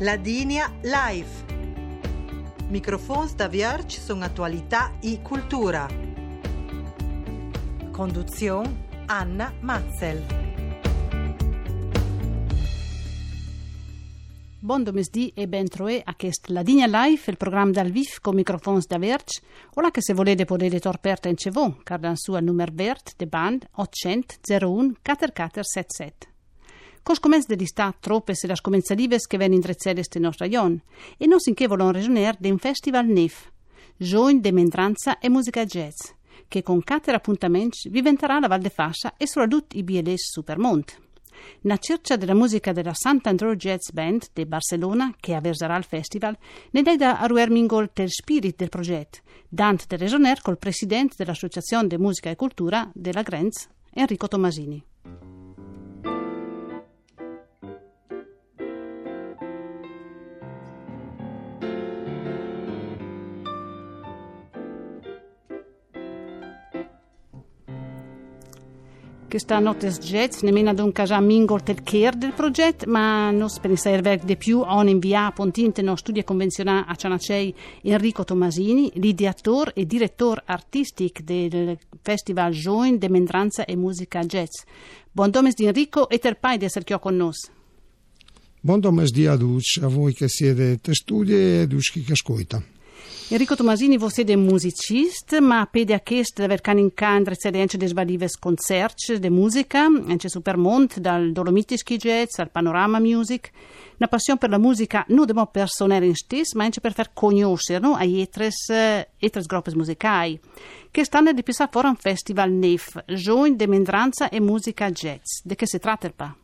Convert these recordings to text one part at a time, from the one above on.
Ladinia Live. Microfons da Vierge sono attualità e cultura. Conduzione Anna Matzel. Buon domesdì e ben troé a quest Ladinia Live, il programma dal VIF con microfons da Verge. Ora che se volete potete torperta in cevò, car dan su numero verde de band 800 01 4477. Cos comens de lista tropes e las comensalives che ven indrezzeles de nos rajon, e non sinché volon regioner de un festival NEF, Join de Mendranza e Musica Jazz, che con quattro appuntamenti viventerà la Val de Fascia e soprattutto i BLS Supermont. Na cerca della musica della Sant'Andreu Jazz Band de Barcelona, che avverserà al festival, ne dai da Aruer Mingol del spirit del progetto, Dante de Resoner col presidente dell'Associazione de Musica e Cultura della Grenz, Enrico Tomasini. Questa notte jazz nemmeno ad un casa mingol del care del progetto, ma non si pensa di più a un invia pontinte no studio convenzionale a Cianacei Enrico Tomasini, l'ideatore e direttore artistico del Festival Join de Mendranza e Musica Jazz. Buon domes Enrico e terpai di essere qui con noi. Buon domes di Aduc, a voi che siete te studi e Aduc che ascolta. Enrico Tomasini, voi siete musicista, ma pede a chiesto di aver caninca indrezzadenze des valives concerti de musica, anche Supermont, dal Dolomitischi Jazz al Panorama Music. Una passione per la musica non demo personale in stis, ma anche per far conoscere no, a etres, etres gruppe musicali. Che stanno di pisare fuori un festival NEF, Join de Mendranza e Musica Jazz. Di che si tratta? Pa?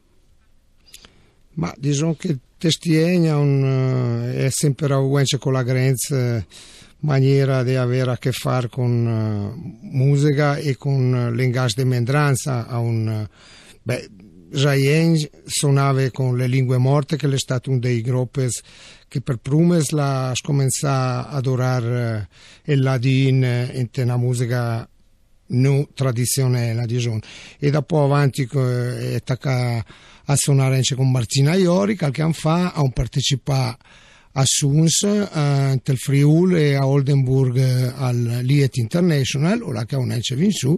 Ma diciamo che Testiegna un, è sempre a con la Grenz maniera di avere a che fare con uh, musica e con l'engage di Mendranza a un beh, Jayen suonava con le lingue morte che è stato uno dei gruppi che per Prumes l'ha cominciato ad adorare uh, il ladin in una musica non tradizionale diciamo. e dopo avanti uh, è attaccato a suonare con Martina Iori qualche anno fa a un partecipato a Suns, a Tel Friul e a Oldenburg al Liet International, ora che è un ence vinsu,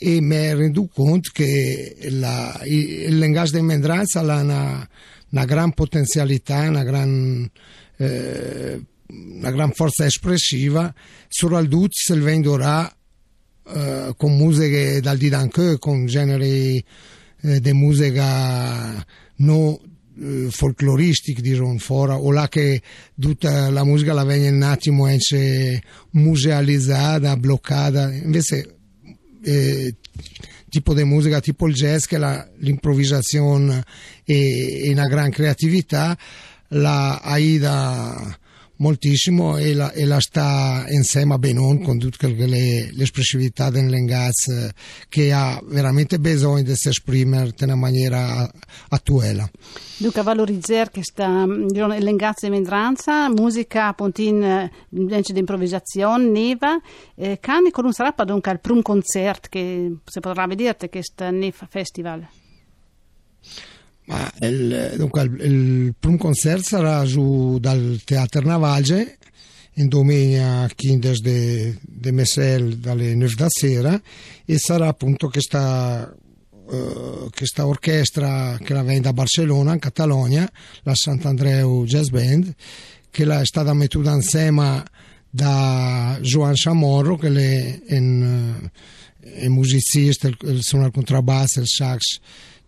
e mi rendo conto che la, linguaggio di Mendranza ha una, una gran potenzialità, una gran, eh, una gran forza espressiva, soprattutto se il vendrà eh, con musiche dal Didanque, con generi eh, di musica non eh, folcloristic diciamo fora o là che tutta la musica la viene un attimo musealizzata bloccata. Invece eh, tipo di musica tipo il jazz che l'improvvisazione e una gran creatività la AIDA moltissimo e la, e la sta insieme a Benon con tutte le, l'espressività del Lengaz che ha veramente bisogno di esprimere in una maniera attuale. Dunque valorizzare questa Lengaz di Mendranza, musica appuntin di improvvisazione, neva, eh, cani con un sarà dunque al primo concerto che si potrà vedere questo Neva Festival? Ma il, dunque, il, il primo concerto sarà su dal Teatro Navalge in domenica 15 de, de Messel dalle 9 da sera e sarà appunto questa, uh, questa orchestra che la viene da Barcellona in Catalogna, la Sant'Andreu Jazz Band, che è stata messa insieme da Joan Chamorro che è un musicista, suona il contrabbasso, il sax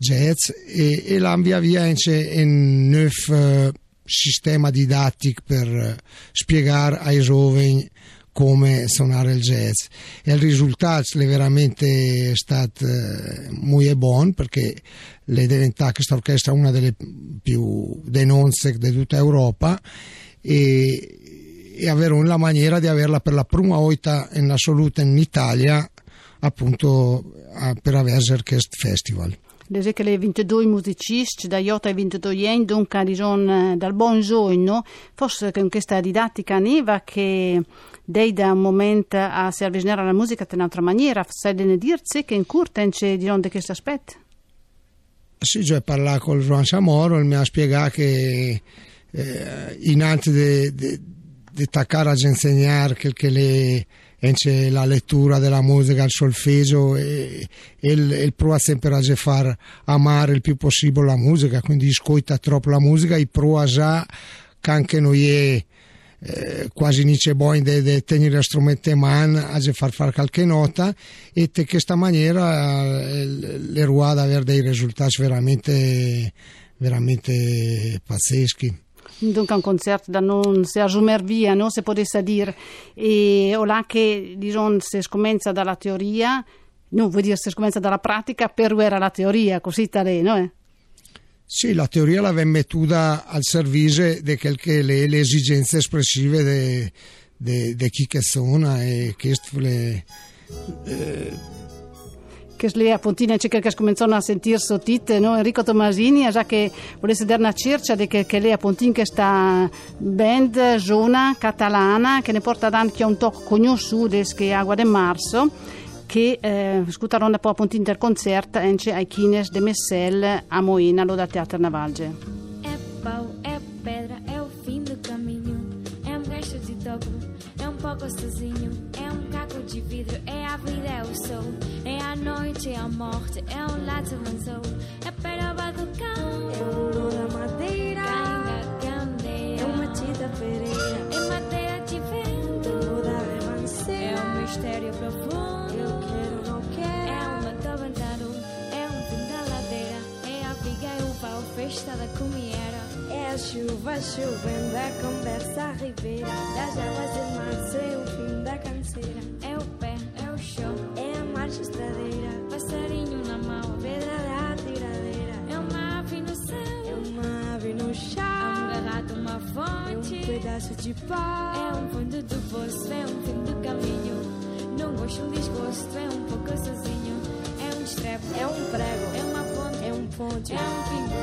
jazz e, e l'hanno via via in neuf uh, sistema didattico per uh, spiegare ai giovani come suonare il jazz. E il risultato è veramente stato uh, molto buono perché è diventata questa orchestra una delle più denonze di tutta Europa e, e avere la maniera di averla per la prima volta in assoluto in Italia appunto per questo festival le che le 22 musicisti da Iota ai 22 anni, dunque diciamo, dal buon giorno, forse con questa didattica neva che dei da un momento a si avvicinare alla musica in un'altra maniera, sai ne dirsi che in curta c'è di di questo aspetto? Sì, cioè parlare con Juan Samoro e mi ha spiegato che eh, innanzi di de, de taccare a insegnare che le c'è la lettura della musica, il solfeggio e, e il, il prova sempre a far amare il più possibile la musica, quindi ascolta troppo la musica e prova già che anche noi è eh, quasi c'è bisogno di tenere lo strumento in mano a far fare qualche nota e in questa maniera eh, le ruote avere dei risultati veramente, veramente pazzeschi. Dunque un concerto da non si aggiungere via, no? se potesse dire, e o là che diciamo, si scomincia dalla teoria, non vuol dire si scomincia dalla pratica, per era la teoria, così tale, no? Eh? Sì, la teoria l'aveva mettuta al servizio di le, esigenze espressive di chi che sono e questo le... Eh, che lì a Pontina c'è che cominciano a sentire sottite, no? Enrico Tomasini, già che volesse dare una cercia di che, che lì a Pontina che sta band zona catalana che ne porta anche un tocco conosciuto che de Marzo che eh, scutarono un po' a Pontina del concerto ai Kines de Messel a Moina, lo da Teatro Navalge. A morte, é um lato manzou, é peroba do cão, é um nó da madeira, canga candeia, é uma tita pereira, é madeira de vento, da remanceira, é um mistério profundo, eu quero, não quero, é uma toventado, é um fim da ladeira, é a viga e o pau, festa da comieira. É a chuva chovendo, a conversa a ribeira. Das águas de março é o fim pedaço de pau É um fundo do poço, é um fim do caminho Não gosto um desgosto, é um pouco sozinho É um estrepo, é um prego, é uma ponte, é um ponte, é um pingo,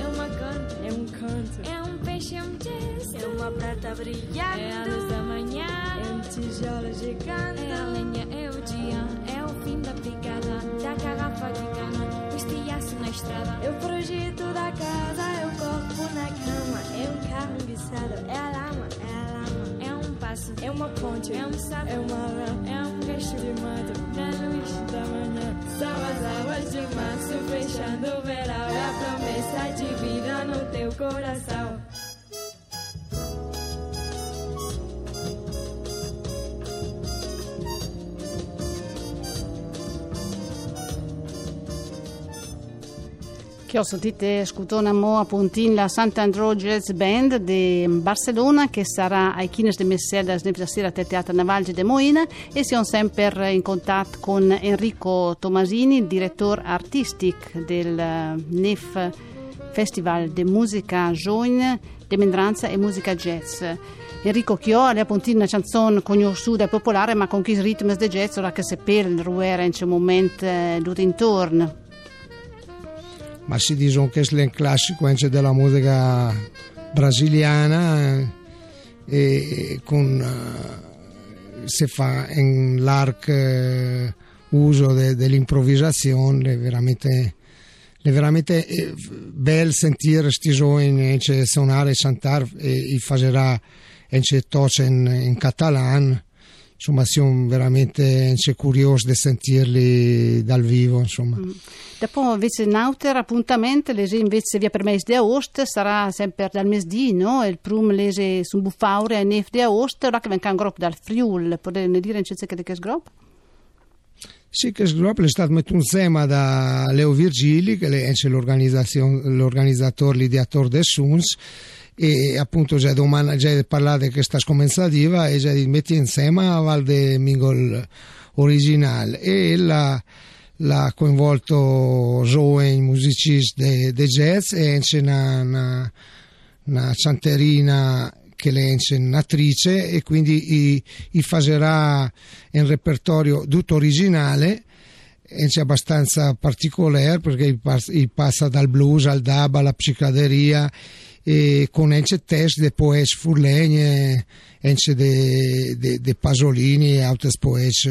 é uma canta é um canto, É um peixe, é um gesto. é uma prata brilhando, É a luz da manhã. é um tijolo gigante, É a lenha, é o dia. É o fim da picada. Da garrafa de cana. O estiaço na estrada. o projeto da casa, o corpo na cama, é a lama, é a lama, É um passo. é uma ponte, É um sapo. é uma rã, É um resto de mato, da luz da manhã, são as águas de março fechando o verão, é a promessa de vida no teu coração. Che ho sentito scutona mo a Pontin la Sant'Andro Jazz Band di Barcellona che sarà ai Kines de Messel stasera al Teatro Navalge de Moina e siamo sempre in contatto con Enrico Tomasini, direttore artistico del NEF Festival de Musica Join de Mendranza e Musica Jazz. Enrico Chio ha appunto una canzone conosciuta e popolare ma con chi ritmi di jazz ora che per ruere in quel momento eh, tutto intorno. Ma si dice che è un classico anche della musica brasiliana e con uh, si fa in uh, uso de, dell'improvvisazione è veramente è veramente eh, bello sentire questi suoni suonare e cantare e, farà anche toce in, in catalano insomma siamo veramente curiosi di sentirli dal vivo insomma. Mm. Dopo invece Nauter appuntamento lese invece via per mese di agosto sarà sempre dal mese di no il prum lese su Buffaure e nef di agosto ora che venga un gruppo dal Friul potete dire in che che gruppo? Sì, che gruppo è stato messo insieme da Leo Virgili che è l'organizzatore, l'ideatore del Suns e appunto già domani già parlato di questa scommensativa e già mettere insieme a Valde Mingol originale e la l'ha coinvolto giovani musicisti di jazz e c'è una, una, una canterina che è un'attrice e quindi i, farà un repertorio tutto originale. E c'è abbastanza particolare perché passa dal blues al dub alla psicaderia e con ence test de poets furlegne ence de, de, de pasolini e altre poets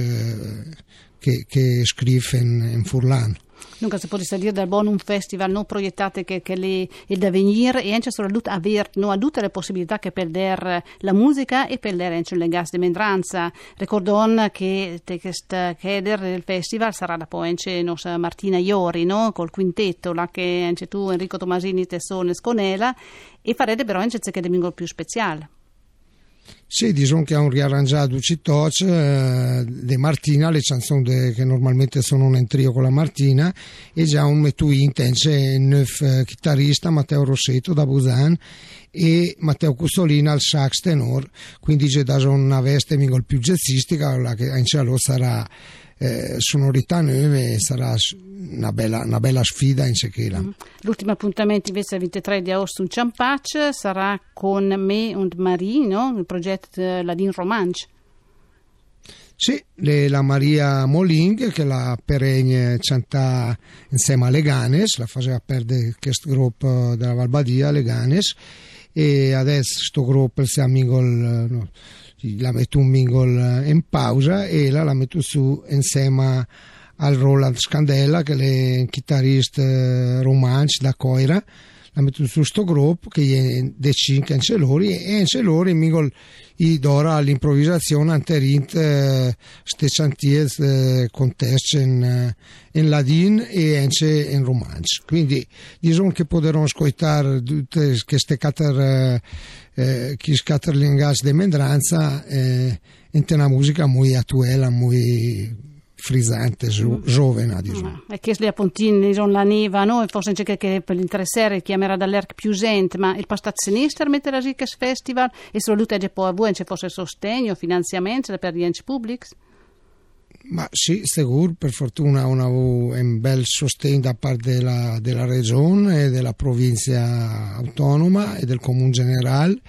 che, che scrive in, in Furlan. Dunque, si può dire del buon un festival non proiettate che, che le, il da venire e anche soprattutto avere no, tutte le possibilità che per la musica e per anche le gas di mendranza. Ricordo che questo header del festival sarà da poi anche nostra Martina Iori, no? col quintetto, là che anche tu Enrico Tomasini, Tessone, Sconela e farete però anche che domingo più speciale. Sì, diciamo che ha un riarrangiato Citoc eh, di Martina, le canzoni de, che normalmente sono in trio con la Martina, e già un metuin tence neuf eh, chitarrista Matteo Rossetto da Busan e Matteo Custolina al sax tenor, quindi c'è da una veste più jazzistica, la che in cielo sarà eh, sonorità nuove sarà una bella, una bella sfida in Sechela. Mm. L'ultimo appuntamento invece il 23 di agosto in Ciampaccia sarà con me e Marie, no? il progetto Ladin Romanche. Sì, la Maria Moling che la peregne canta insieme a Leganes, la faceva perdere questo gruppo della Valbadia, Leganes, e adesso questo gruppo si amico no, la metto un mingle in pausa e la, la metto su insieme al Roland Scandella che è un chitarrista eh, romanzo da Coira la metto su questo gruppo che è de cinque ancelori e ancelori mi i dora all'improvvisazione anterint eh, ste chantier eh, contest in, eh, in ladin e anche in romanzo quindi diciamo che potremo ascoltare tutte queste quattro eh, scatter gas de mendranza eh, in una musica molto attuale molto frizzante, giovane. giovane diciamo. E che le appuntini diciamo, la neva, no? E forse anche che per l'interessare chiamerà dall'ERC più gente, ma il passato sinistra metterà sì che festival e è poi a voi se fosse sostegno, finanziamento per gli enti pubblici? Ma sì, sicuro, per fortuna una, un bel sostegno da parte della, della regione e della provincia autonoma e del comune generale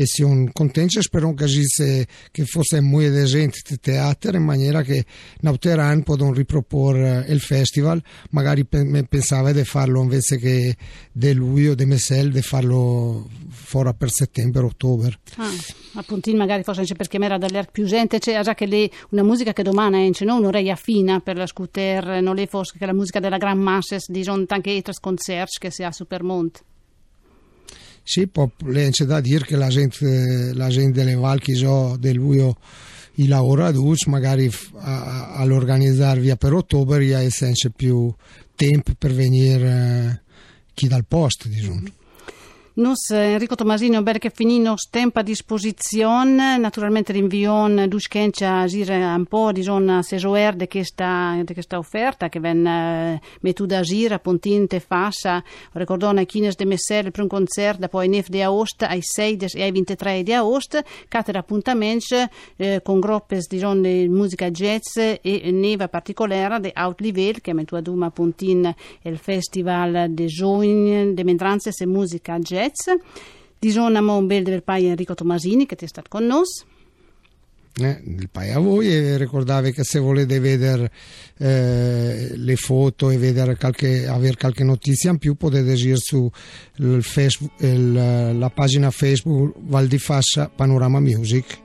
e siamo contenti spero che, che fosse molto esente il teatro in maniera che Nauteran possano riproporre il festival. Magari pensava di farlo invece che di luglio di Messel di farlo fuori per settembre-ottobre ah, appunto magari forse anche perché era dall'air più gente c'è già che lì una musica che domani è no? un'oreia fina per la scooter non le fosse che la musica della Grand Masses di anche i concerti che si ha a Sì, c'è da dire che la gente, la gente delle Valchi so del Luio i lavora magari all'organizzare via per ottobre ha senso più tempo per venire eh, chi dal posto, diciamo. Nus Enrico Tomasino berche finino tempo a disposizione, naturalmente rinvion duschencia a agire un po' di zona sesoer di questa, di questa offerta che ven uh, metu da agire a Pontinte Fassa, ricordone Chines de Messer il primo concerto poi 9 di agosto ai 6 e ai 23 di agosto, catera appuntamenti eh, con gruppe di zona di musica jazz e neva particolare di out level che a Duma Pontin il festival de giovani de mentranze e musica jazz Jazz. Diciamo un bel del pai Enrico Tomasini che è stato con noi. Eh, il pai a voi e ricordavi che se volete vedere eh, le foto e vedere qualche, avere qualche notizia in più potete agire su il Facebook, il, la pagina Facebook Val di Fassa Panorama Music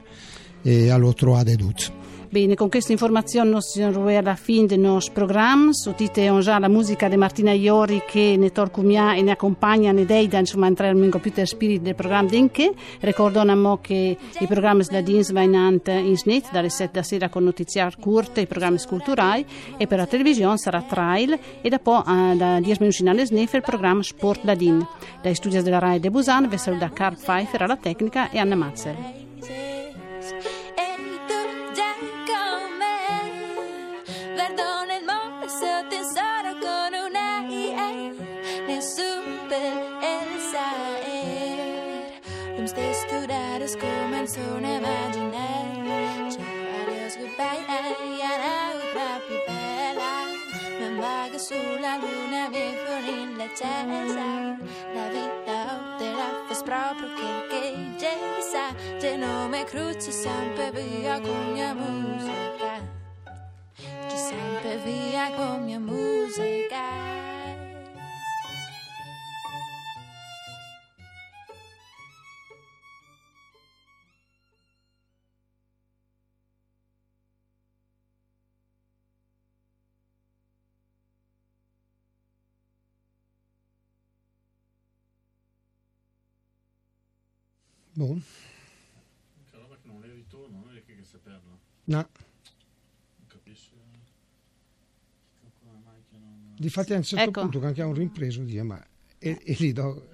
e allora trovate tutto. Bene, con questa informazione noi siamo alla fine del nostro programma. Sotite già la musica di Martina Iori che ne torcumia e ne accompagna, ne deida, insomma, entrare nel computer spirit del programma Denke. Ricordo a che i programmi della DINS vanno in SNET dalle 7 da sera con notiziari corte e programmi culturali e per la televisione sarà Trail e dopo uh, da 10 minuti alle SNEF il programma Sport da DIN. Dai studi della RAI de Busan vi saluta Carl Pfeiffer alla tecnica e Anna Mazzel. Sono immaginare C'è adios goodbye e la otra più bella. Man vaga sulla luna mi fuori l'accesa La vita te la fai proprio che che gessa. Te non mi cruci sempre via con mia musica. Ci sempre via con mia musica Boh, Che roba che non levi tu, non è che, che si perdono. no. Non capisco. Come mai che non... Difatti a un certo Ecco. punto che anche a un rimpreso dire ma e, e lì do,